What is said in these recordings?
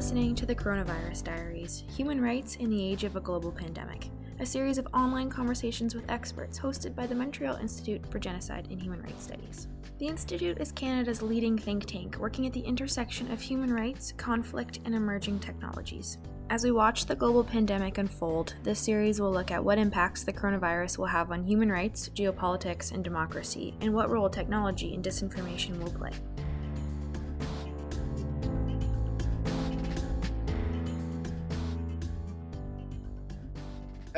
listening to the Coronavirus Diaries Human Rights in the Age of a Global Pandemic, a series of online conversations with experts hosted by the Montreal Institute for Genocide and Human Rights Studies. The Institute is Canada's leading think tank working at the intersection of human rights, conflict, and emerging technologies. As we watch the global pandemic unfold, this series will look at what impacts the coronavirus will have on human rights, geopolitics, and democracy, and what role technology and disinformation will play.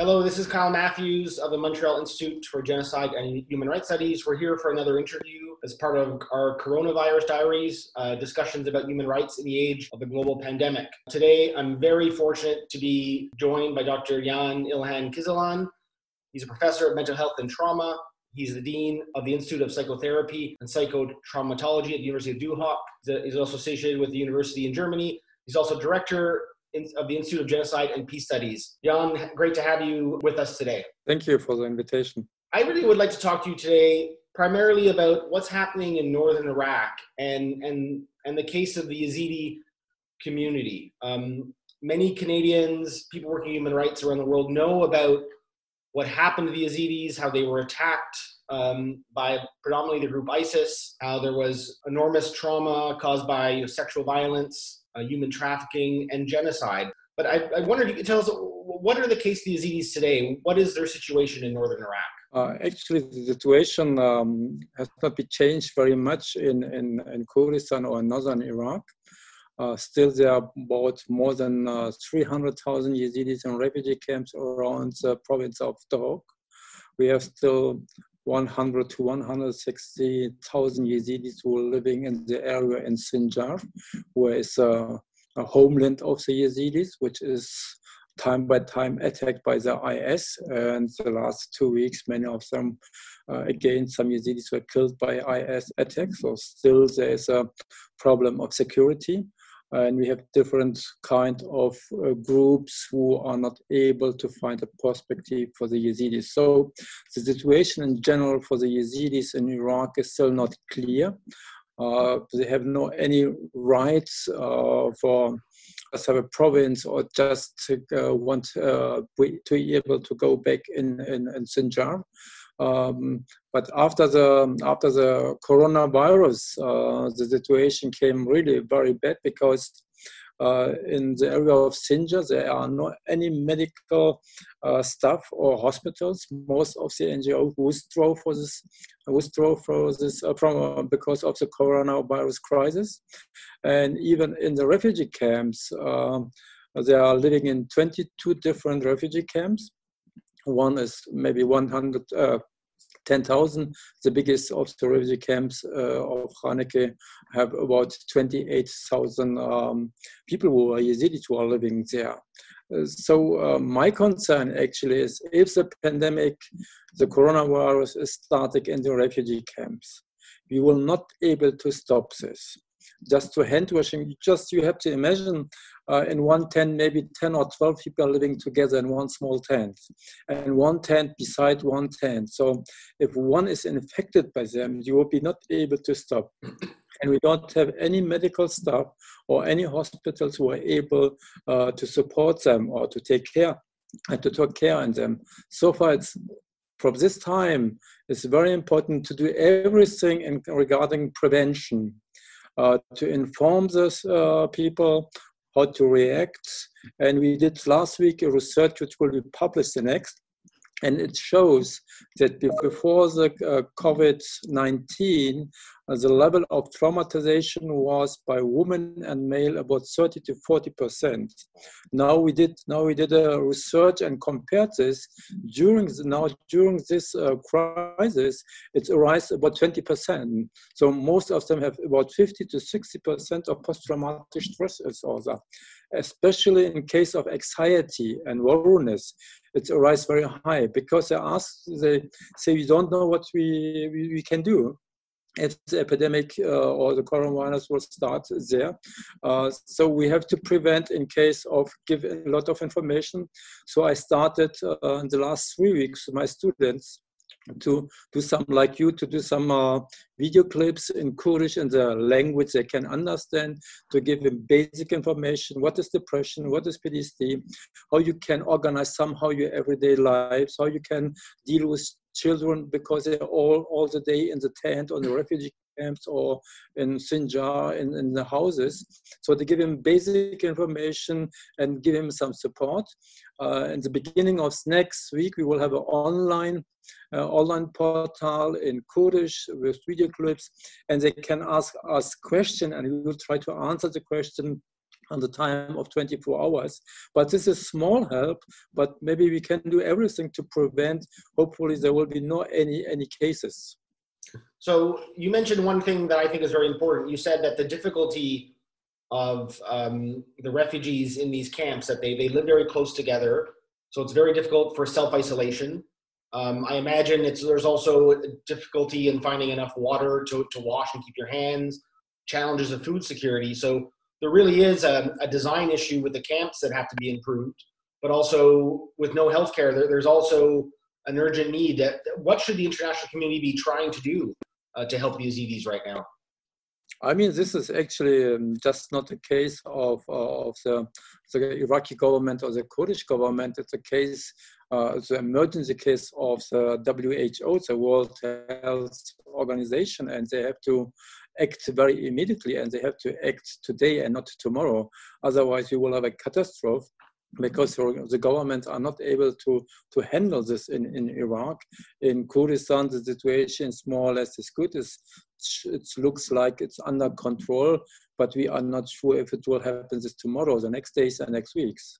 Hello, this is Kyle Matthews of the Montreal Institute for Genocide and Human Rights Studies. We're here for another interview as part of our coronavirus diaries, uh, discussions about human rights in the age of the global pandemic. Today, I'm very fortunate to be joined by Dr. Jan Ilhan Kizilhan. He's a professor of mental health and trauma. He's the dean of the Institute of Psychotherapy and Psychotraumatology at the University of Duhok. He's also associated with the university in Germany. He's also director of the Institute of Genocide and Peace Studies. Jan, great to have you with us today. Thank you for the invitation. I really would like to talk to you today primarily about what's happening in northern Iraq and and and the case of the Yazidi community. Um, many Canadians, people working human rights around the world, know about what happened to the Yazidis, how they were attacked um, by predominantly the group ISIS, how there was enormous trauma caused by you know, sexual violence, uh, human trafficking, and genocide. But I, I wondered if you could tell us what are the case of the Yazidis today? What is their situation in northern Iraq? Uh, actually, the situation um, has not been changed very much in, in, in Kurdistan or northern Iraq. Uh, still, there are about more than uh, 300,000 Yazidis in refugee camps around the province of Dohuk. We have still 100 to 160,000 Yazidis who are living in the area in Sinjar, where is a, a homeland of the Yazidis, which is time by time attacked by the IS. And the last two weeks, many of them, uh, again, some Yazidis were killed by IS attacks. So still there is a problem of security and we have different kind of uh, groups who are not able to find a perspective for the Yazidis. So the situation in general for the Yazidis in Iraq is still not clear. Uh, they have no any rights uh, for just have a province or just uh, want uh, to be able to go back in in, in Sinjar. Um, but after the after the coronavirus, uh, the situation came really very bad because uh, in the area of Sinjar, there are not any medical uh, staff or hospitals. Most of the NGOs withdrew for this, withdrew for this uh, from uh, because of the coronavirus crisis, and even in the refugee camps, um, they are living in 22 different refugee camps. One is maybe 100, uh, 10,000. The biggest of the refugee camps uh, of Khaneke have about 28,000 um, people who are Yazidis who are living there. Uh, so uh, my concern actually is if the pandemic, the coronavirus is starting in the refugee camps, we will not be able to stop this just to hand washing. Just you have to imagine uh, in one tent, maybe 10 or 12 people living together in one small tent, and one tent beside one tent. So if one is infected by them, you will be not able to stop. And we don't have any medical staff or any hospitals who are able uh, to support them or to take care and to take care of them. So far, it's from this time, it's very important to do everything in, regarding prevention uh, to inform those uh, people how to react. And we did last week a research which will be published the next. And it shows that before the uh, COVID 19, uh, the level of traumatization was by women and male about 30 to 40 percent. Now we did now we did a research and compared this during the, now during this uh, crisis, it's rise about 20 percent. So most of them have about 50 to 60 percent of post-traumatic stress disorder, especially in case of anxiety and worriness it's rise very high because they ask, they say, we don't know what we, we, we can do if the epidemic uh, or the coronavirus will start there. Uh, so we have to prevent in case of giving a lot of information. So I started uh, in the last three weeks my students to do some like you to do some uh, video clips in Kurdish in the language they can understand to give them basic information what is depression what is PTSD how you can organize somehow your everyday lives how you can deal with children because they're all all the day in the tent on the refugee camps or in Sinjar in, in the houses. So to give him basic information and give him some support. Uh, in the beginning of next week, we will have an online uh, online portal in Kurdish with video clips, and they can ask us question, and we will try to answer the question on the time of 24 hours. But this is small help, but maybe we can do everything to prevent, hopefully there will be no any, any cases. So you mentioned one thing that I think is very important. You said that the difficulty of um, the refugees in these camps, that they, they live very close together. So it's very difficult for self-isolation. Um, I imagine it's, there's also difficulty in finding enough water to, to wash and keep your hands, challenges of food security. So there really is a, a design issue with the camps that have to be improved, but also with no healthcare, there, there's also an urgent need. That, what should the international community be trying to do uh, to help the Yazidis right now? I mean, this is actually um, just not a case of, uh, of the, the, Iraqi government or the Kurdish government. It's a case, uh, the emergency case of the WHO, the World Health Organization, and they have to act very immediately and they have to act today and not tomorrow. Otherwise, we will have a catastrophe because the government are not able to, to handle this in, in Iraq. In Kurdistan, the situation is more or less as good. as it looks like it's under control, but we are not sure if it will happen this tomorrow, the next days, and next weeks.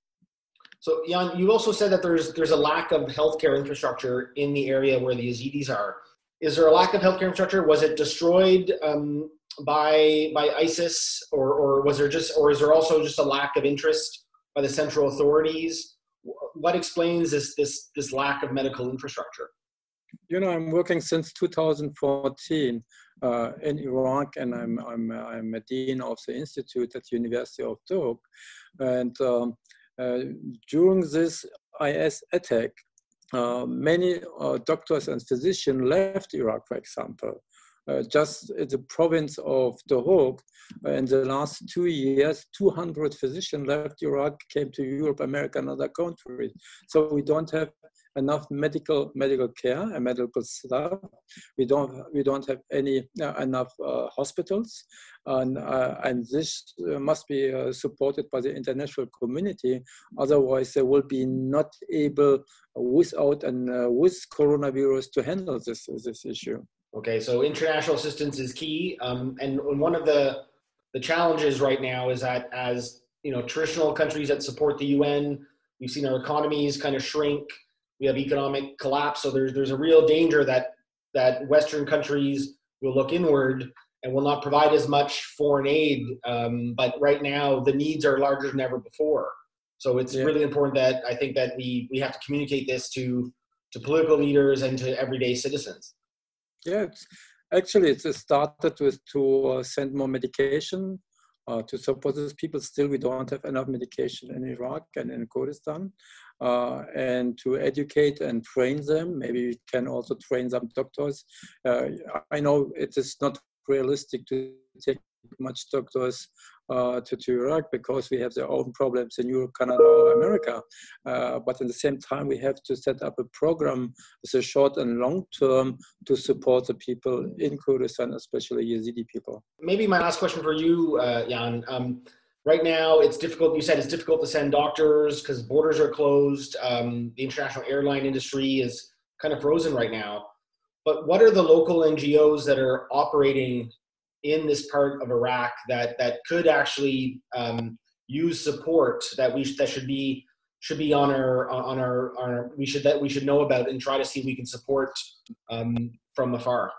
So, Jan, you also said that there's there's a lack of healthcare infrastructure in the area where the Yazidis are. Is there a lack of healthcare infrastructure? Was it destroyed um, by by ISIS, or or was there just, or is there also just a lack of interest by the central authorities? What explains this, this, this lack of medical infrastructure? You know, I'm working since 2014 uh, in Iraq, and I'm, I'm, I'm a dean of the institute at the University of Duhok. And um, uh, during this IS attack, many uh, doctors and physicians left Iraq, for example. Uh, just in the province of Dohuk, uh, in the last two years, 200 physicians left Iraq, came to Europe, America, and other countries. So we don't have enough medical medical care and medical staff. We don't we don't have any uh, enough uh, hospitals, and uh, and this uh, must be uh, supported by the international community. Otherwise, they will be not able without and with coronavirus to handle this this issue. Okay, so international assistance is key, um, and one of the the challenges right now is that as you know, traditional countries that support the UN, we've seen our economies kind of shrink. We have economic collapse, so there's there's a real danger that that Western countries will look inward and will not provide as much foreign aid. Um, but right now, the needs are larger than ever before. So it's yeah. really important that I think that we we have to communicate this to to political leaders and to everyday citizens. Yeah, it's, actually, it started with to uh, send more medication uh, to support these people. Still, we don't have enough medication in Iraq and in Kurdistan. Uh, and to educate and train them. Maybe we can also train some doctors. Uh, I know it is not realistic to take much doctors uh, to, to Iraq because we have their own problems in Europe, Canada, or America. Uh, but at the same time, we have to set up a program with a short and long term to support the people in Kurdistan, especially Yazidi people. Maybe my last question for you, uh, Jan. Um, right now, it's difficult. You said it's difficult to send doctors because borders are closed. Um, the international airline industry is kind of frozen right now. But what are the local NGOs that are operating in this part of Iraq that that could actually um, use support that we that should be should be on our on our, our we should that we should know about and try to see if we can support um, from afar.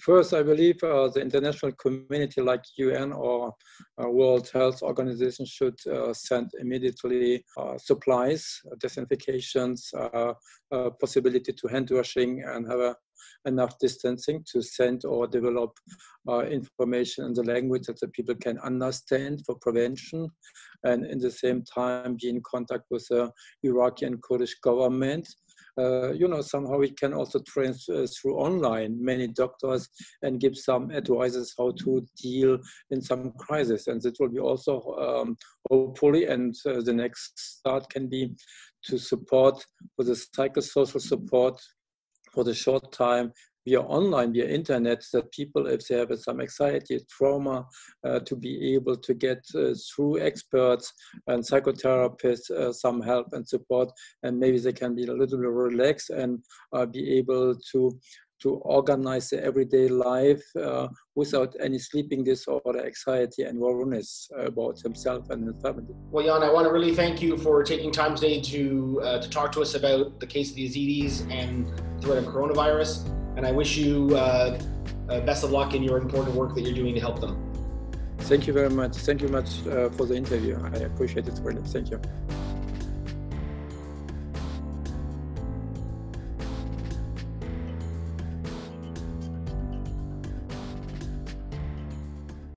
First, I believe uh, the international community like UN or uh, World Health Organization should uh, send immediately uh, supplies, uh, uh, possibility to hand washing and have a enough distancing to send or develop information in the language that the people can understand for prevention and in the same time be in contact with the Iraqi and Kurdish government uh, you know, somehow we can also train uh, through online many doctors and give some advices how to deal in some crisis. And that will be also um, hopefully, and uh, the next start can be to support for the psychosocial support for the short time via online, via internet, that people, if they have some anxiety, trauma, uh, to be able to get uh, through experts and psychotherapists uh, some help and support, and maybe they can be a little bit relaxed and uh, be able to to organize their everyday life uh, without any sleeping disorder, anxiety, and worriness about himself and his family. Well, Jan, I want to really thank you for taking time today to uh, to talk to us about the case of the Yazidis and the threat of coronavirus and I wish you uh, uh, best of luck in your important work that you're doing to help them. Thank you very much. Thank you much uh, for the interview. I appreciate it really. Thank you.